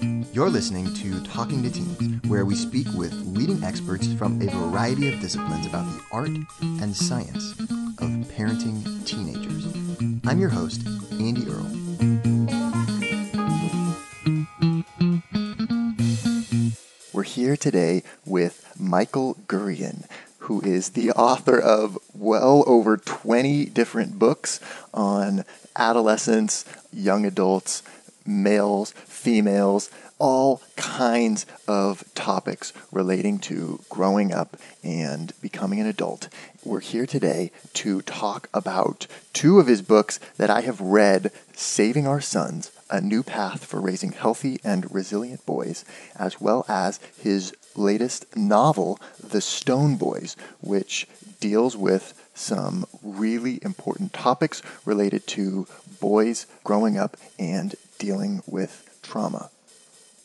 You're listening to Talking to Teens, where we speak with leading experts from a variety of disciplines about the art and science of parenting teenagers. I'm your host, Andy Earle. We're here today with Michael Gurian, who is the author of well over 20 different books on adolescents, young adults, males, females, all kinds of topics relating to growing up and becoming an adult. We're here today to talk about two of his books that I have read Saving Our Sons, A New Path for Raising Healthy and Resilient Boys, as well as his latest novel, The Stone Boys, which deals with some really important topics related to boys growing up and dealing with trauma.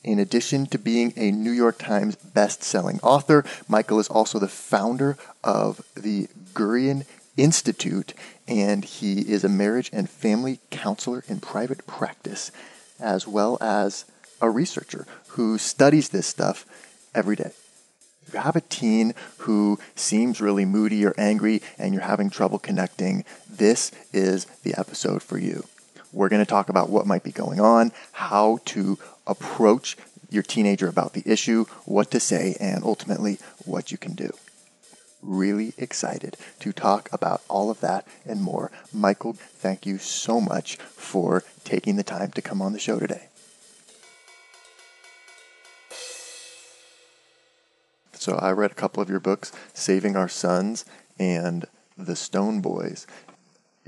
In addition to being a New York Times best-selling author, Michael is also the founder of the Gurian Institute, and he is a marriage and family counselor in private practice, as well as a researcher who studies this stuff every day. If you have a teen who seems really moody or angry and you're having trouble connecting, this is the episode for you. We're going to talk about what might be going on, how to approach your teenager about the issue, what to say, and ultimately what you can do. Really excited to talk about all of that and more. Michael, thank you so much for taking the time to come on the show today. So, I read a couple of your books, Saving Our Sons and The Stone Boys.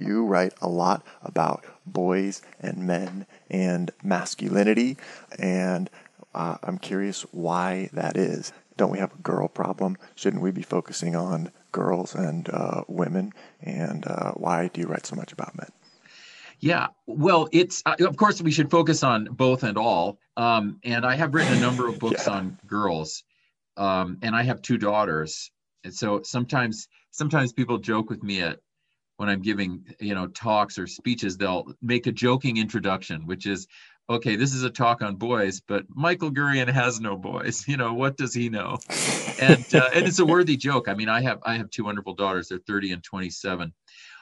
You write a lot about boys and men and masculinity, and uh, I'm curious why that is. Don't we have a girl problem? Shouldn't we be focusing on girls and uh, women? And uh, why do you write so much about men? Yeah, well, it's uh, of course we should focus on both and all. Um, and I have written a number of books yeah. on girls, um, and I have two daughters. And so sometimes, sometimes people joke with me at when I'm giving, you know, talks or speeches, they'll make a joking introduction, which is, okay, this is a talk on boys, but Michael Gurian has no boys. You know, what does he know? And uh, and it's a worthy joke. I mean, I have I have two wonderful daughters. They're 30 and 27.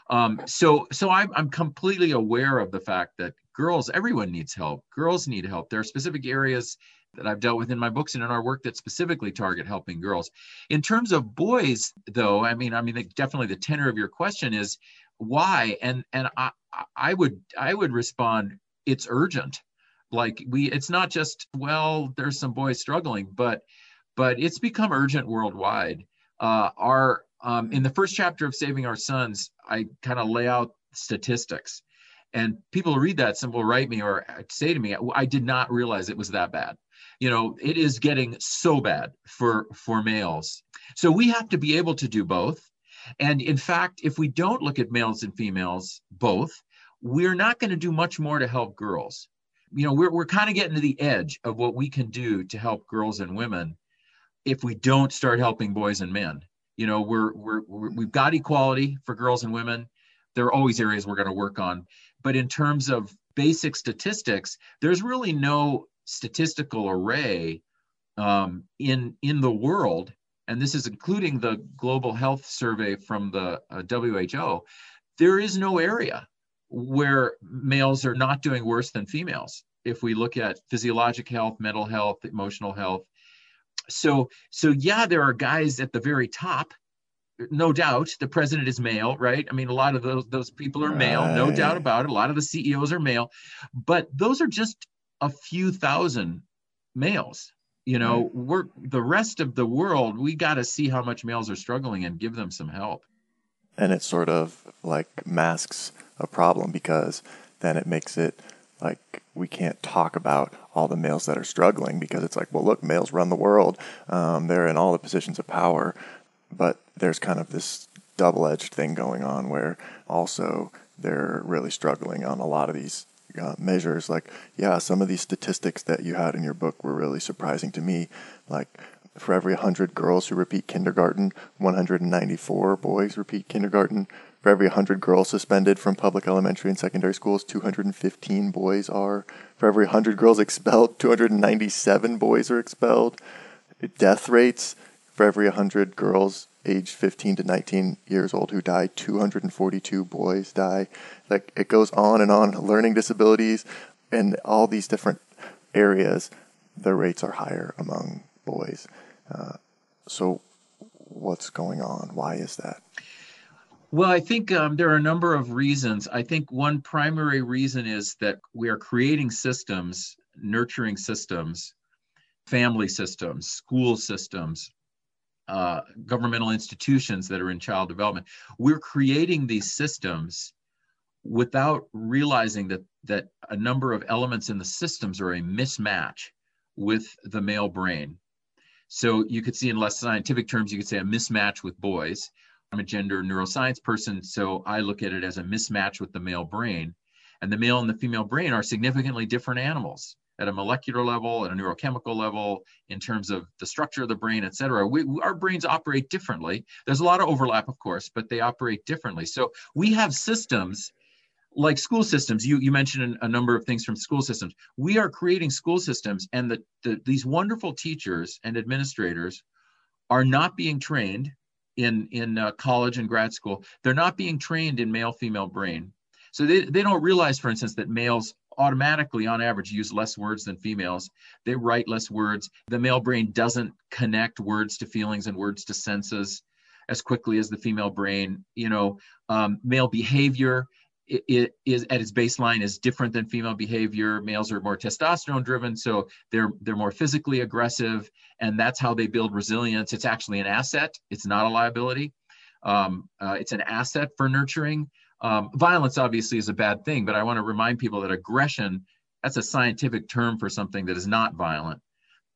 Um, so so I'm I'm completely aware of the fact that girls, everyone needs help. Girls need help. There are specific areas that I've dealt with in my books and in our work that specifically target helping girls. In terms of boys, though, I mean, I mean, definitely the tenor of your question is why, and and I I would I would respond it's urgent. Like we, it's not just well, there's some boys struggling, but but it's become urgent worldwide. Uh, our um, in the first chapter of Saving Our Sons, I kind of lay out statistics and people read that and will write me or say to me i did not realize it was that bad you know it is getting so bad for for males. So we have to be able to do both. And in fact if we don't look at males and females both we're not going to do much more to help girls. You know we're, we're kind of getting to the edge of what we can do to help girls and women if we don't start helping boys and men. You know we're, we're, we're we've got equality for girls and women. There are always areas we're going to work on. But in terms of basic statistics there's really no statistical array um, in in the world, and this is including the global health survey from the uh, WHO. There is no area where males are not doing worse than females. If we look at physiologic health, mental health, emotional health, so so yeah, there are guys at the very top no doubt the president is male right i mean a lot of those those people are male right. no doubt about it a lot of the ceos are male but those are just a few thousand males you know we're the rest of the world we got to see how much males are struggling and give them some help. And it sort of like masks a problem because then it makes it like we can't talk about all the males that are struggling because it's like well look males run the world. Um, they're in all the positions of power. But there's kind of this double-edged thing going on where also they're really struggling on a lot of these uh, measures. Like, yeah, some of these statistics that you had in your book were really surprising to me. Like, for every 100 girls who repeat kindergarten, 194 boys repeat kindergarten. For every 100 girls suspended from public elementary and secondary schools, 215 boys are. For every 100 girls expelled, 297 boys are expelled. Death rates for every 100 girls aged 15 to 19 years old who die, 242 boys die. Like it goes on and on. Learning disabilities and all these different areas, the rates are higher among boys. Uh, so, what's going on? Why is that? Well, I think um, there are a number of reasons. I think one primary reason is that we are creating systems, nurturing systems, family systems, school systems, uh, governmental institutions that are in child development. We're creating these systems without realizing that that a number of elements in the systems are a mismatch with the male brain. So you could see in less scientific terms, you could say a mismatch with boys. I'm a gender neuroscience person, so I look at it as a mismatch with the male brain. And the male and the female brain are significantly different animals at a molecular level, at a neurochemical level, in terms of the structure of the brain, et cetera. We, our brains operate differently. There's a lot of overlap, of course, but they operate differently. So we have systems like school systems. You, you mentioned a number of things from school systems. We are creating school systems, and the, the, these wonderful teachers and administrators are not being trained in, in uh, college and grad school. They're not being trained in male female brain. So they, they don't realize, for instance, that males automatically, on average, use less words than females. They write less words. The male brain doesn't connect words to feelings and words to senses as quickly as the female brain. You know, um, male behavior it, it is at its baseline is different than female behavior. Males are more testosterone driven, so they're they're more physically aggressive, and that's how they build resilience. It's actually an asset. It's not a liability. Um, uh, it's an asset for nurturing. Um, violence obviously is a bad thing, but I want to remind people that aggression, that's a scientific term for something that is not violent.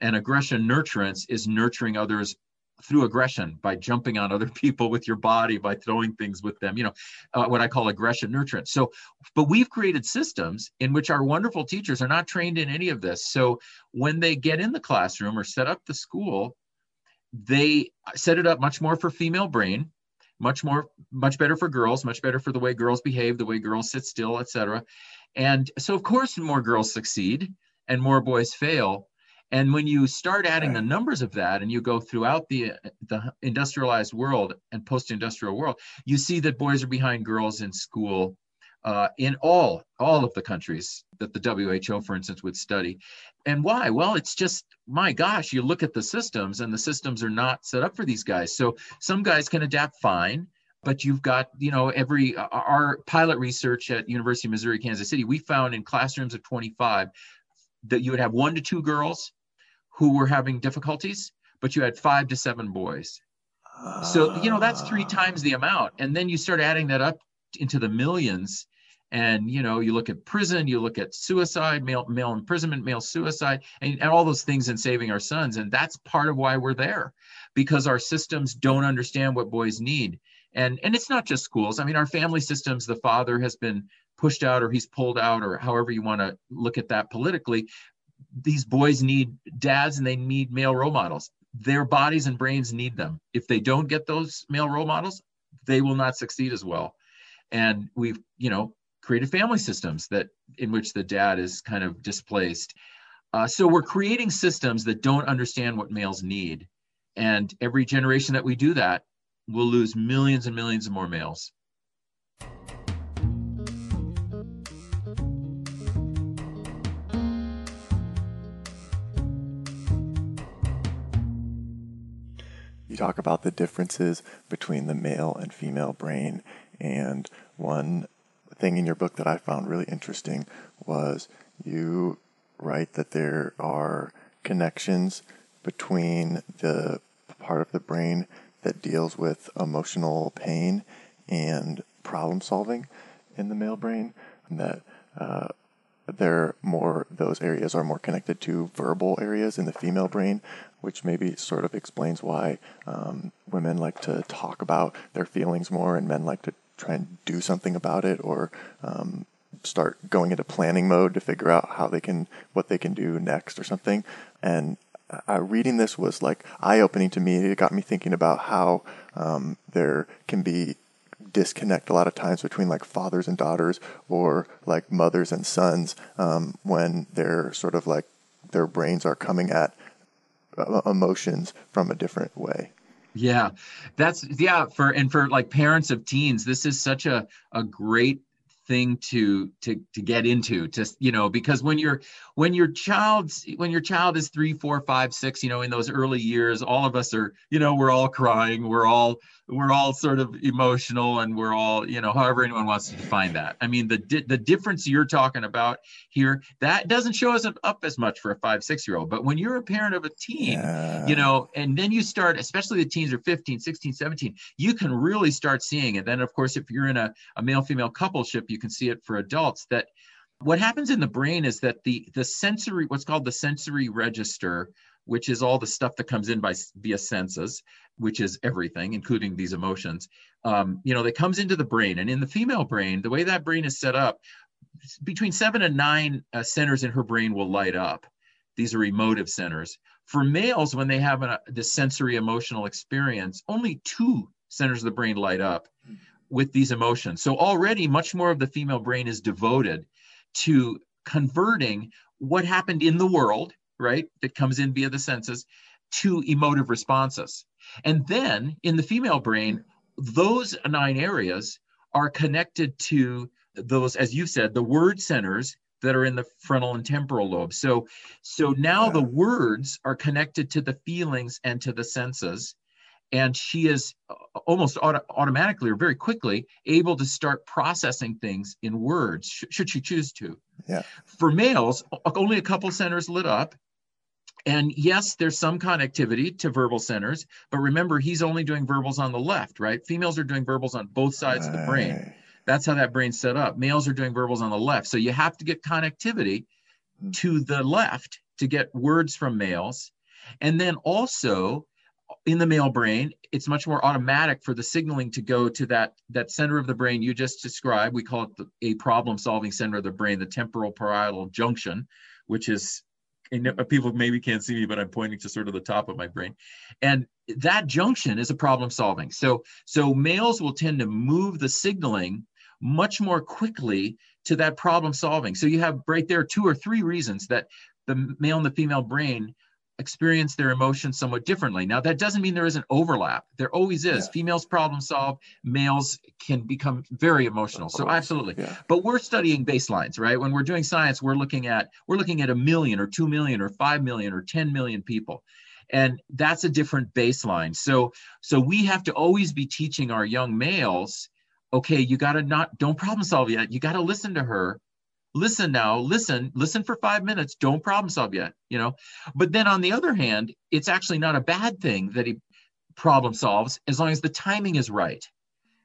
And aggression nurturance is nurturing others through aggression by jumping on other people with your body by throwing things with them you know uh, what i call aggression nurturance so but we've created systems in which our wonderful teachers are not trained in any of this so when they get in the classroom or set up the school they set it up much more for female brain much more much better for girls much better for the way girls behave the way girls sit still etc and so of course more girls succeed and more boys fail. And when you start adding the numbers of that and you go throughout the the industrialized world and post-industrial world you see that boys are behind girls in school uh, in all all of the countries that the WHO, for instance, would study. And why? Well, it's just my gosh, you look at the systems, and the systems are not set up for these guys. So some guys can adapt fine, but you've got you know every our pilot research at University of Missouri Kansas City, we found in classrooms of 25 that you would have one to two girls who were having difficulties, but you had five to seven boys. So you know that's three times the amount, and then you start adding that up into the millions and you know you look at prison you look at suicide male male imprisonment male suicide and, and all those things in saving our sons. And that's part of why we're there because our systems don't understand what boys need. And and it's not just schools. I mean our family systems the father has been pushed out or he's pulled out or however you want to look at that politically. These boys need dads and they need male role models. Their bodies and brains need them. If they don't get those male role models they will not succeed as well. And we've you know created family systems that in which the dad is kind of displaced. Uh, so we're creating systems that don't understand what males need. And every generation that we do that, we'll lose millions and millions of more males. You talk about the differences between the male and female brain, and one thing in your book that I found really interesting was you write that there are connections between the part of the brain that deals with emotional pain and problem solving in the male brain, and that uh, they're more those areas are more connected to verbal areas in the female brain, which maybe sort of explains why um, women like to talk about their feelings more and men like to try and do something about it or um, start going into planning mode to figure out how they can what they can do next or something. And uh, reading this was like eye opening to me. It got me thinking about how um, there can be disconnect a lot of times between like fathers and daughters or like mothers and sons um, when they're sort of like their brains are coming at uh, emotions from a different way. Yeah, that's yeah for and for like parents of teens, this is such a a great thing to to to get into just you know because when you're when your child's when your child is three four five six you know in those early years all of us are you know we're all crying we're all we're all sort of emotional and we're all you know however anyone wants to define that i mean the di- the difference you're talking about here that doesn't show us up as much for a five six year old but when you're a parent of a teen yeah. you know and then you start especially the teens are 15 16 17 you can really start seeing it then of course if you're in a, a male female coupleship you can see it for adults that what happens in the brain is that the the sensory what's called the sensory register which is all the stuff that comes in by via senses which is everything including these emotions um, you know that comes into the brain. And in the female brain the way that brain is set up between seven and nine uh, centers in her brain will light up. These are emotive centers. For males when they have a, the sensory emotional experience only two centers of the brain light up with these emotions. So already much more of the female brain is devoted to converting what happened in the world right, that comes in via the senses to emotive responses. And then in the female brain, those nine areas are connected to those, as you said, the word centers that are in the frontal and temporal lobe. So, so now the words are connected to the feelings and to the senses. And she is uh, almost auto- automatically or very quickly able to start processing things in words, sh- should she choose to. Yeah. For males, only a couple centers lit up. And yes, there's some connectivity to verbal centers, but remember, he's only doing verbals on the left, right? Females are doing verbals on both sides of the brain. That's how that brain's set up. Males are doing verbals on the left. So you have to get connectivity hmm. to the left to get words from males. And then also in the male brain, it's much more automatic for the signaling to go to that, that center of the brain you just described. We call it the, a problem solving center of the brain, the temporal parietal junction, which is and people maybe can't see me, but I'm pointing to sort of the top of my brain. And that junction is a problem solving. So, so males will tend to move the signaling much more quickly to that problem solving. So you have right there two or three reasons that the male and the female brain experience their emotions somewhat differently. Now, that doesn't mean there isn't overlap. There always is. Yeah. Females problem solve, males can become very emotional. So absolutely. Yeah. But we're studying baselines, right? When we're doing science, we're looking at we're looking at a million or 2 million or 5 million or 10 million people. And that's a different baseline. So so we have to always be teaching our young males, okay, you got to not don't problem solve yet. You got to listen to her listen now listen listen for five minutes. Don't problem solve yet you know? But then on the other hand it's actually not a bad thing that he problem solves as long as the timing is right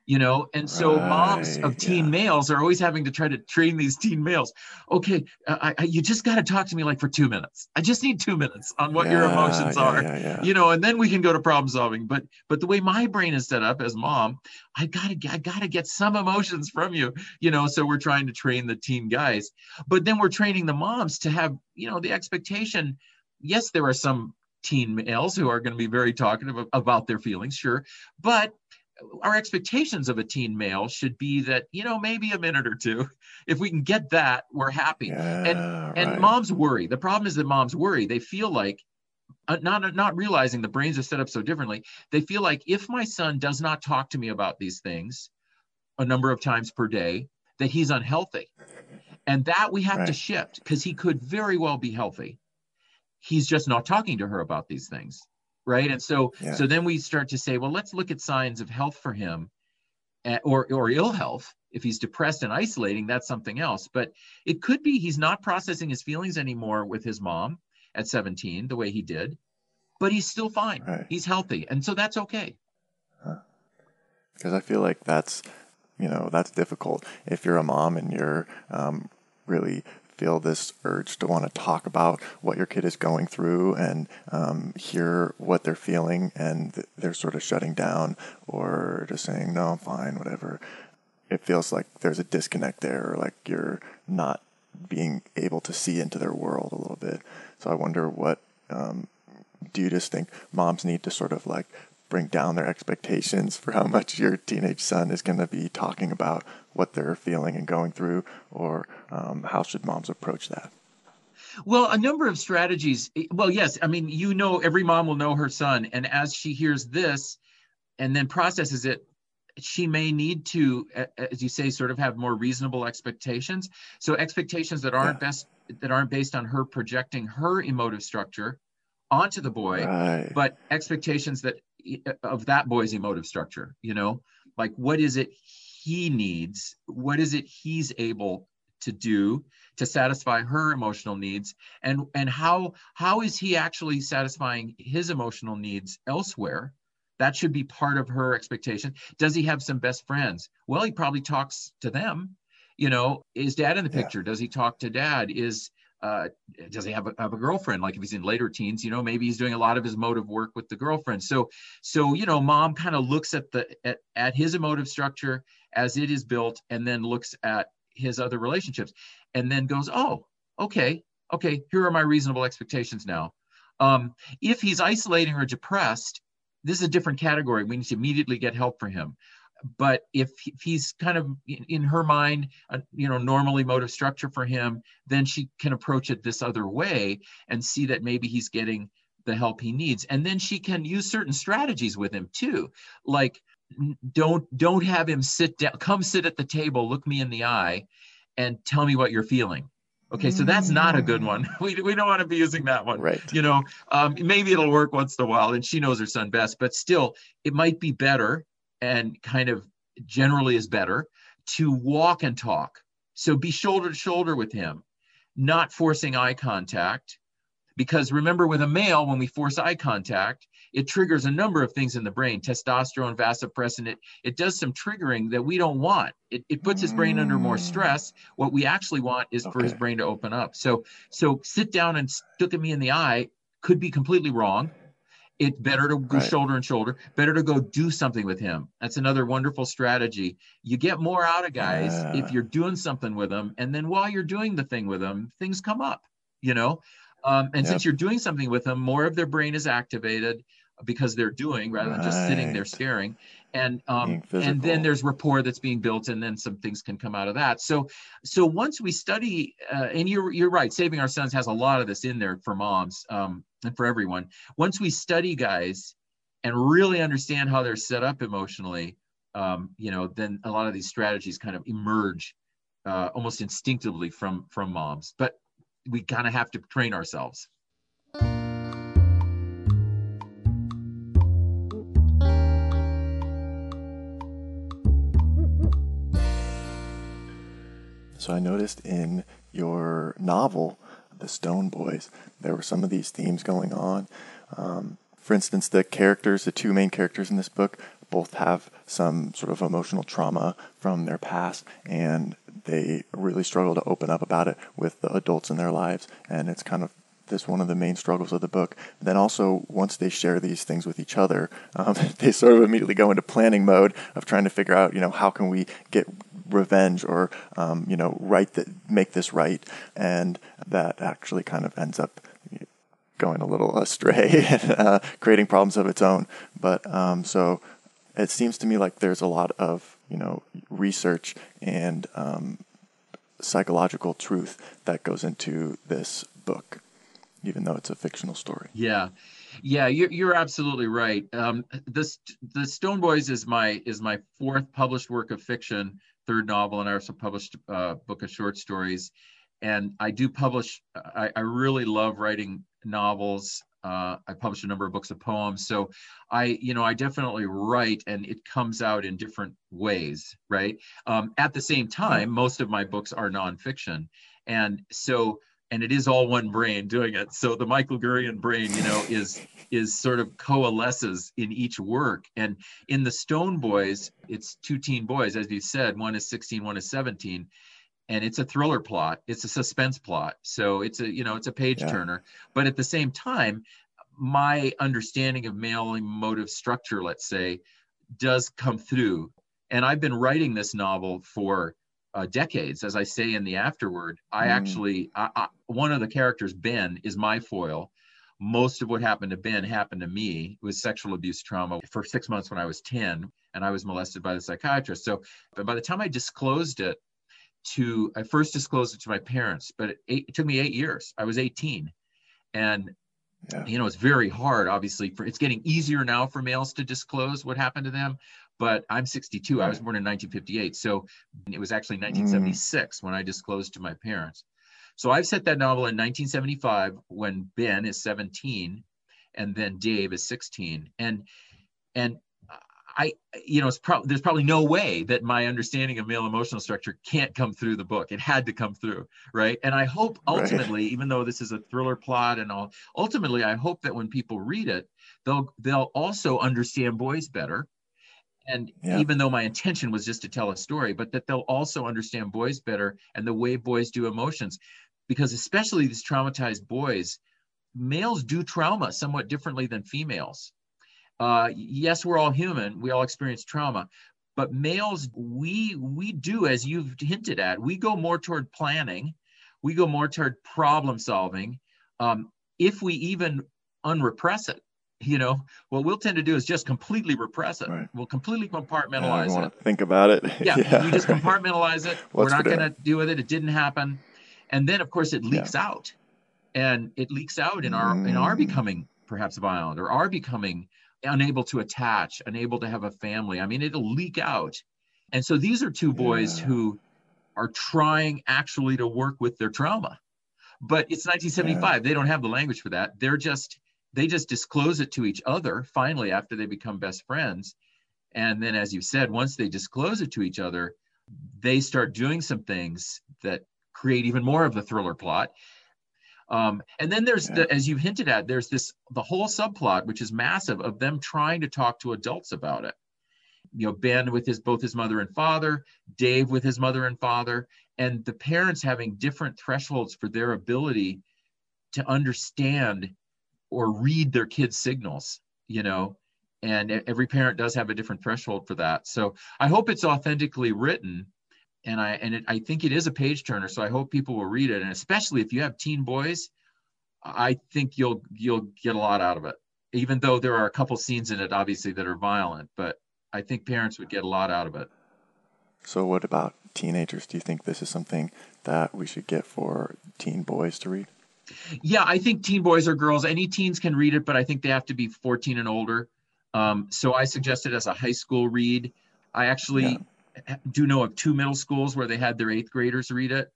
you know and so right, moms of teen yeah. males are always having to try to train these teen males. Okay uh, I, I, you just got to talk to me like for two minutes. I just need two minutes on what yeah, your emotions yeah, are you know and then we can go to problem solving. But but the way my brain is set up as mom i gotta i gotta get some emotions from you you know so we're trying to train the teen guys. But then we're training the moms to have you know the expectation yes there are some teen males who are going to be very talkative about their feelings sure but our expectations of a teen male should be that you know maybe a minute or two. If we can get that we're happy. Yeah, and right. and moms worry. The problem is that moms worry. They feel like uh, not not realizing the brains are set up so differently they feel like if my son does not talk to me about these things a number of times per day that he's unhealthy. And that we have right. to shift because he could very well be healthy. He's just not talking to her about these things right? And so yeah. so then we start to say well let's look at signs of health for him eh, or or ill health. If he's depressed and isolating that's something else. But it could be he's not processing his feelings anymore with his mom at 17 the way he did but he's still fine. Right. he's healthy. And so that's okay. Because i feel like that's you know that's difficult. If you're a mom and you're um, really feel this urge to want to talk about what your kid is going through and um, hear what they're feeling, and they're sort of shutting down or just saying, no, I'm fine, whatever. it feels like there's a disconnect there, or like you're not being able to see into their world a little bit. So I wonder what um, do you just think moms need to sort of like bring down their expectations for how much your teenage son is going to be talking about what they're feeling and going through, or um, how should moms approach that? Well, a number of strategies. Well, yes, I mean, you know, every mom will know her son, and as she hears this and then processes it, she may need to, as you say, sort of have more reasonable expectations. So expectations that aren't yeah. best that aren't based on her projecting her emotive structure onto the boy, right. but expectations that of that boy's emotive structure. You know, like what is it he needs? What is it he's able to do to satisfy her emotional needs? And and how how is he actually satisfying his emotional needs elsewhere? That should be part of her expectation. Does he have some best friends? Well he probably talks to them you know? Is dad in the picture? Yeah. does he talk to dad? Is uh, does he have a, have a girlfriend? Like if he's in later teens you know maybe he's doing a lot of his emotive work with the girlfriend. So so you know mom kind of looks at the at, at his emotive structure as it is built and then looks at his other relationships and then goes oh okay okay here are my reasonable expectations now. Um, if he's isolating or depressed this is a different category. We need to immediately get help for him but if, if he's kind of in, in her mind uh, you know normal emotive structure for him then she can approach it this other way and see that maybe he's getting the help he needs. And then she can use certain strategies with him too. Like don't don't have him sit down come sit at the table look me in the eye and tell me what you're feeling. Okay so that's not a good one. We, we don't want to be using that one right. you know? Um, maybe it'll work once in a while and she knows her son best but still it might be better and kind of generally is better to walk and talk. So be shoulder to shoulder with him not forcing eye contact. Because remember with a male when we force eye contact it triggers a number of things in the brain. Testosterone vasopressin it, it does some triggering that we don't want. It, it puts his brain under more mm. stress. What we actually want is okay. for his brain to open up. So so sit down and look at me in the eye could be completely wrong it's better to go right. shoulder and shoulder better to go do something with him that's another wonderful strategy you get more out of guys yeah. if you're doing something with them and then while you're doing the thing with them things come up you know um, and yep. since you're doing something with them, more of their brain is activated because they're doing rather than just sitting there staring. And um, and then there's rapport that's being built, and then some things can come out of that. So so once we study, uh, and you're you're right, saving our sons has a lot of this in there for moms um, and for everyone. Once we study guys and really understand how they're set up emotionally, um, you know, then a lot of these strategies kind of emerge uh, almost instinctively from from moms. But we kind of have to train ourselves. So I noticed in your novel, The Stone Boys, there were some of these themes going on. Um, for instance, the characters, the two main characters in this book, both have some sort of emotional trauma from their past, and they really struggle to open up about it with the adults in their lives. And it's kind of this one of the main struggles of the book. Then also, once they share these things with each other, um, they sort of immediately go into planning mode of trying to figure out, you know, how can we get revenge or, um, you know, right that make this right, and that actually kind of ends up going a little astray and uh, creating problems of its own. But um, so it seems to me like there's a lot of you know research and um, psychological truth that goes into this book, even though it's a fictional story. Yeah, yeah, you're you're absolutely right. Um, this the Stone Boys is my is my fourth published work of fiction, third novel, and I also published a uh, book of short stories. And I do publish. I, I really love writing novels uh, I published a number of books of poems. So I, you know, I definitely write and it comes out in different ways, right? Um, at the same time, most of my books are nonfiction. And so, and it is all one brain doing it. So the Michael Gurian brain, you know, is is sort of coalesces in each work. And in the Stone Boys, it's two teen boys, as you said, one is 16, one is 17 and it's a thriller plot it's a suspense plot so it's a you know it's a page yeah. turner but at the same time my understanding of male emotive structure let's say does come through And I've been writing this novel for uh, decades, as I say in the afterword. I mm. actually, I, I, one of the characters, Ben, is my foil. Most of what happened to Ben happened to me. It was sexual abuse trauma for six months when I was 10, and I was molested by the psychiatrist. So by the time I disclosed it to, I first disclosed it to my parents, but it, it took me eight years. I was 18. And yeah. you know it's very hard obviously for it's getting easier now for males to disclose what happened to them but I'm 62. I was born in 1958. So it was actually 1976 mm. when I disclosed to my parents. So I've set that novel in 1975 when Ben is 17 and then Dave is 16. And and I, you know, it's probably there's probably no way that my understanding of male emotional structure can't come through the book. It had to come through, right? And I hope ultimately, right. even though this is a thriller plot and all, ultimately, I hope that when people read it, they'll they'll also understand boys better and yeah. even though my intention was just to tell a story but that they'll also understand boys better and the way boys do emotions. Because especially these traumatized boys males do trauma somewhat differently than females. Uh, yes we're all human. We all experience trauma. But males we we do as you've hinted at we go more toward planning. We go more toward problem solving. Um, if we even unrepress it you know what we'll tend to do is just completely repress it. Right. we'll completely compartmentalize yeah, it. think about it. Yeah, yeah. we just compartmentalize it. We're not going to deal with it. It didn't happen. And then of course it leaks yeah. out. And it leaks out in our mm. in our mm. becoming perhaps violent or our becoming unable to attach unable to have a family. I mean it'll leak out. And so these are two boys who are trying actually to work with their trauma. But it's 1975 they don't have the language for that. They're just they just disclose it to each other finally after they become best friends. And then as you said once they disclose it to each other they start doing some things that create even more of the thriller plot. Um, and then there's yeah. the, as you've hinted at there's this the whole subplot which is massive of them trying to talk to adults about it. You know ben with his both his mother and father dave with his mother and father and the parents having different thresholds for their ability to understand or read their kids signals you know and every parent does have a different threshold for that. So i hope it's authentically written and i and it, i think it is a page turner so i hope people will read it. And especially if you have teen boys i think you'll you'll get a lot out of it even though there are a couple scenes in it obviously that are violent but i think parents would get a lot out of it. So what about teenagers? Do you think this is something that we should get for teen boys to read yeah, I think teen boys or girls, any teens can read it, but I think they have to be 14 and older. Um, so I suggest it as a high school read. I actually yeah. do know of two middle schools where they had their eighth graders read it.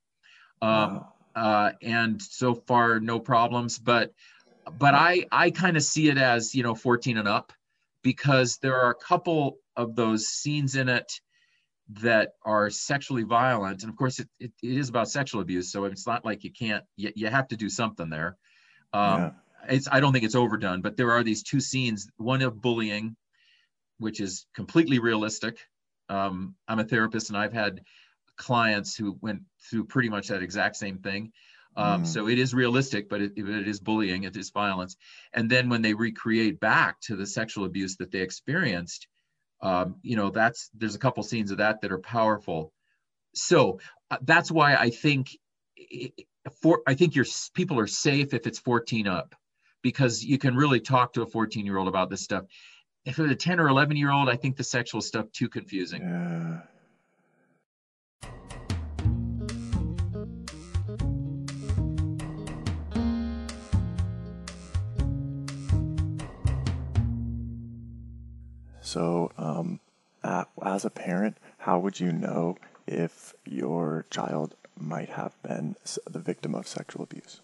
Um, wow. uh, and so far, no problems. But but I I kind of see it as you know 14 and up because there are a couple of those scenes in it that are sexually violent and of course it, it, it is about sexual abuse so it's not like you can't you, you have to do something there um, yeah. it's i don't think it's overdone but there are these two scenes one of bullying which is completely realistic um, i'm a therapist and i've had clients who went through pretty much that exact same thing um, mm. so it is realistic but it, it is bullying it is violence and then when they recreate back to the sexual abuse that they experienced um, you know that's there's a couple scenes of that that are powerful. So uh, that's why i think for i think your people are safe if it's 14 up because you can really talk to a 14 year old about this stuff. If it's a 10 or 11 year old i think the sexual stuff too confusing. Yeah So, um, as a parent, how would you know if your child might have been the victim of sexual abuse?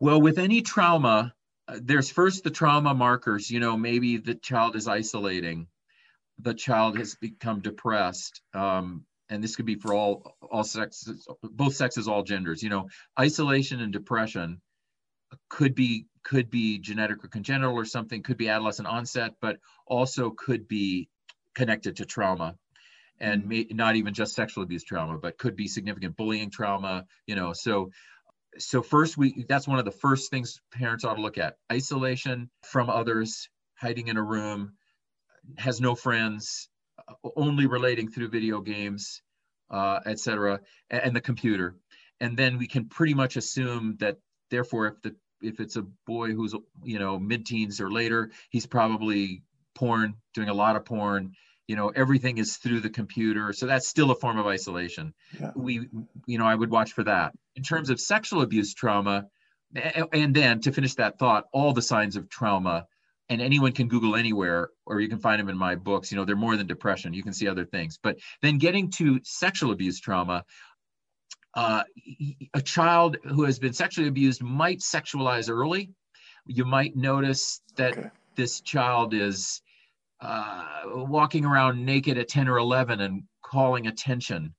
Well, with any trauma, uh, there's first the trauma markers. You know, maybe the child is isolating, the child has become depressed. Um, and this could be for all all sexes, both sexes, all genders. You know, isolation and depression could be could be genetic or congenital or something, could be adolescent onset, but also could be connected to trauma and mm-hmm. may, not even just sexual abuse trauma, but could be significant bullying trauma, you know. So so first we that's one of the first things parents ought to look at. Isolation from others, hiding in a room, has no friends, only relating through video games, uh, etc., and, and the computer, and then we can pretty much assume that therefore, if the if it's a boy who's you know mid-teens or later, he's probably porn, doing a lot of porn. You know, everything is through the computer, so that's still a form of isolation. Yeah. We, you know, I would watch for that. In terms of sexual abuse trauma, and then to finish that thought, all the signs of trauma and anyone can google anywhere or you can find them in my books you know they're more than depression you can see other things but then getting to sexual abuse trauma uh, a child who has been sexually abused might sexualize early you might notice that okay. this child is uh, walking around naked at 10 or 11 and calling attention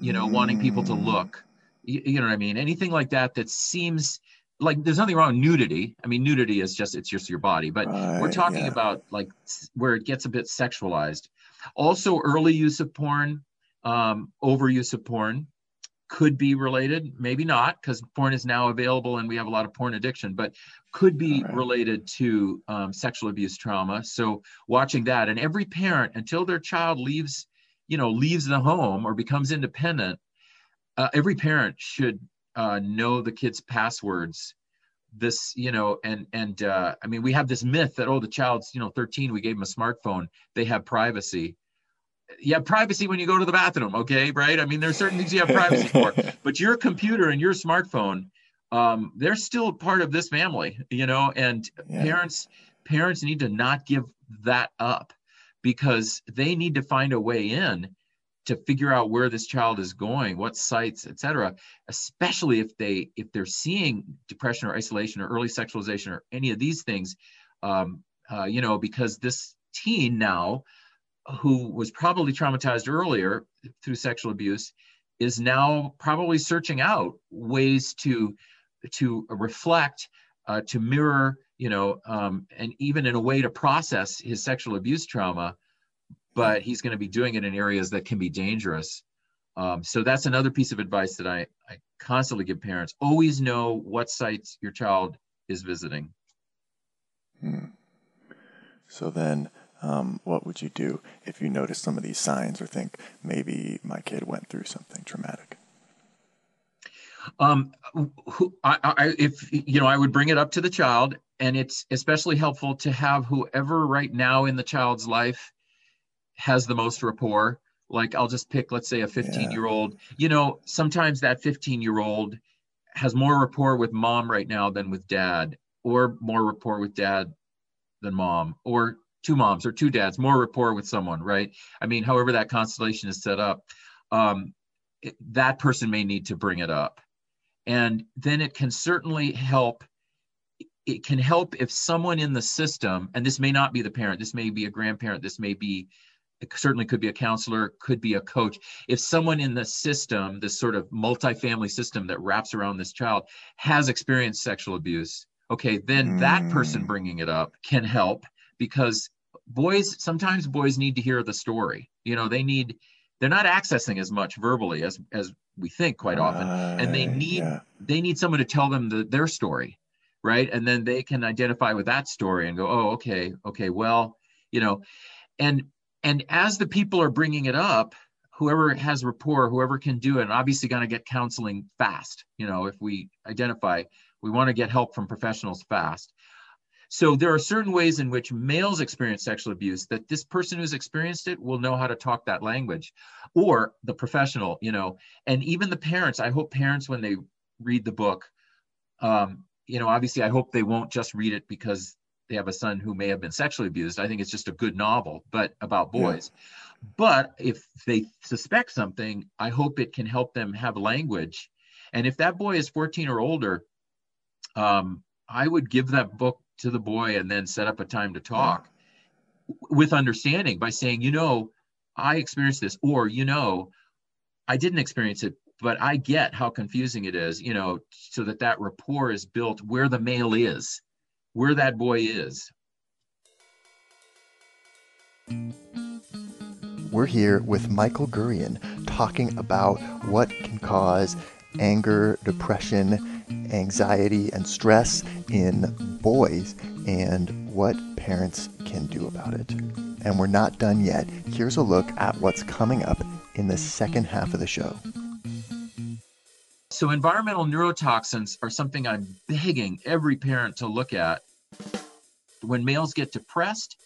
you know mm. wanting people to mm. look you, you know what i mean anything like that that seems like there's nothing wrong with nudity. I mean, nudity is just it's just your body, but we're talking yeah. about like where it gets a bit sexualized. Also, early use of porn, um, overuse of porn could be related. Maybe not because porn is now available and we have a lot of porn addiction, but could be right. related to um, sexual abuse trauma. So watching that, and every parent until their child leaves, you know, leaves the home or becomes independent, uh, every parent should uh, know the kids' passwords this you know and and uh, i mean we have this myth that oh the child's you know 13 we gave them a smartphone they have privacy you have privacy when you go to the bathroom okay right i mean there's certain things you have privacy for but your computer and your smartphone um, they're still part of this family you know and yeah. parents parents need to not give that up because they need to find a way in to figure out where this child is going what sites etc especially if they if they're seeing depression or isolation or early sexualization or any of these things um, uh, you know because this teen now who was probably traumatized earlier through sexual abuse is now probably searching out ways to to reflect uh, to mirror you know um, and even in a way to process his sexual abuse trauma but he's going to be doing it in areas that can be dangerous. Um, so that's another piece of advice that I, I constantly give parents. Always know what sites your child is visiting. Hmm. So then, um, what would you do if you notice some of these signs or think maybe my kid went through something traumatic? Um, I, I, if you know, I would bring it up to the child, and it's especially helpful to have whoever right now in the child's life has the most rapport. Like I'll just pick, let's say, a 15 year old. You know, sometimes that 15 year old has more rapport with mom right now than with dad, or more rapport with dad than mom, or two moms or two dads, more rapport with someone, right? I mean, however that constellation is set up, um, it, that person may need to bring it up. And then it can certainly help. It can help if someone in the system, and this may not be the parent, this may be a grandparent, this may be it certainly could be a counselor, could be a coach. If someone in the system, this sort of multifamily system that wraps around this child, has experienced sexual abuse, okay, then mm. that person mm. bringing it up can help because boys sometimes boys need to hear the story. You know, they need they're not accessing as much verbally as as we think quite often, uh, and they need yeah. they need someone to tell them the, their story, right? And then they can identify with that story and go, oh, okay, okay, well, you know, and and as the people are bringing it up whoever has rapport whoever can do it and obviously going to get counseling fast you know if we identify we want to get help from professionals fast so there are certain ways in which males experience sexual abuse that this person who's experienced it will know how to talk that language or the professional you know and even the parents i hope parents when they read the book um, you know obviously i hope they won't just read it because they have a son who may have been sexually abused. I think it's just a good novel, but about boys. Yeah. But if they suspect something, I hope it can help them have language. And if that boy is 14 or older, um, I would give that book to the boy and then set up a time to talk yeah. with understanding by saying, you know, I experienced this, or, you know, I didn't experience it, but I get how confusing it is, you know, so that that rapport is built where the male is where that boy is. We're here with Michael Gurian talking about what can cause anger, depression, anxiety, and stress in boys and what parents can do about it. And we're not done yet. Here's a look at what's coming up in the second half of the show. So, environmental neurotoxins are something I'm begging every parent to look at. When males get depressed,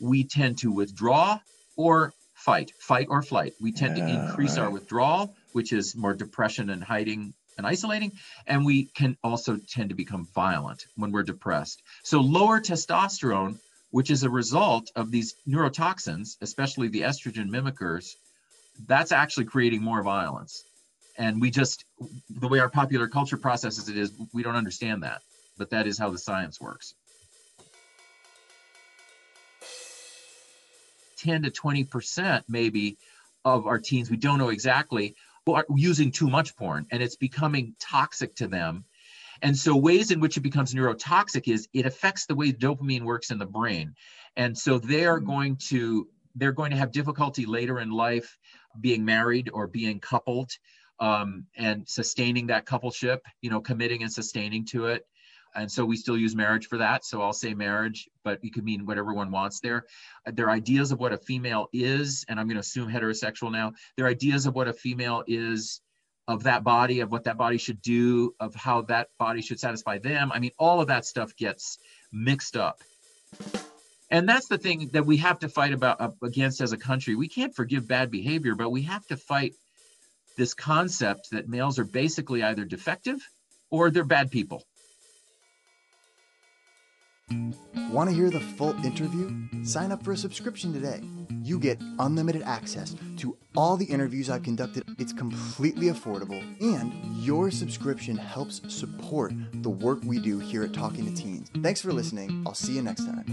we tend to withdraw or fight, fight or flight. We tend yeah, to increase right. our withdrawal, which is more depression and hiding and isolating. And we can also tend to become violent when we're depressed. So, lower testosterone, which is a result of these neurotoxins, especially the estrogen mimickers, that's actually creating more violence. And we just, the way our popular culture processes it is, we don't understand that. But that is how the science works. 10 to 20% maybe of our teens, we don't know exactly, are using too much porn and it's becoming toxic to them. And so, ways in which it becomes neurotoxic is it affects the way dopamine works in the brain. And so, they are going to they're going to have difficulty later in life being married or being coupled um, and sustaining that coupleship, you know, committing and sustaining to it and so we still use marriage for that. So i'll say marriage but you could mean whatever one wants there. Uh, their ideas of what a female is and i'm going to assume heterosexual now their ideas of what a female is of that body of what that body should do of how that body should satisfy them i mean all of that stuff gets mixed up. And that's the thing that we have to fight about uh, against as a country. We can't forgive bad behavior but we have to fight this concept that males are basically either defective or they're bad people Want to hear the full interview? Sign up for a subscription today. You get unlimited access to all the interviews I've conducted. It's completely affordable, and your subscription helps support the work we do here at Talking to Teens. Thanks for listening. I'll see you next time.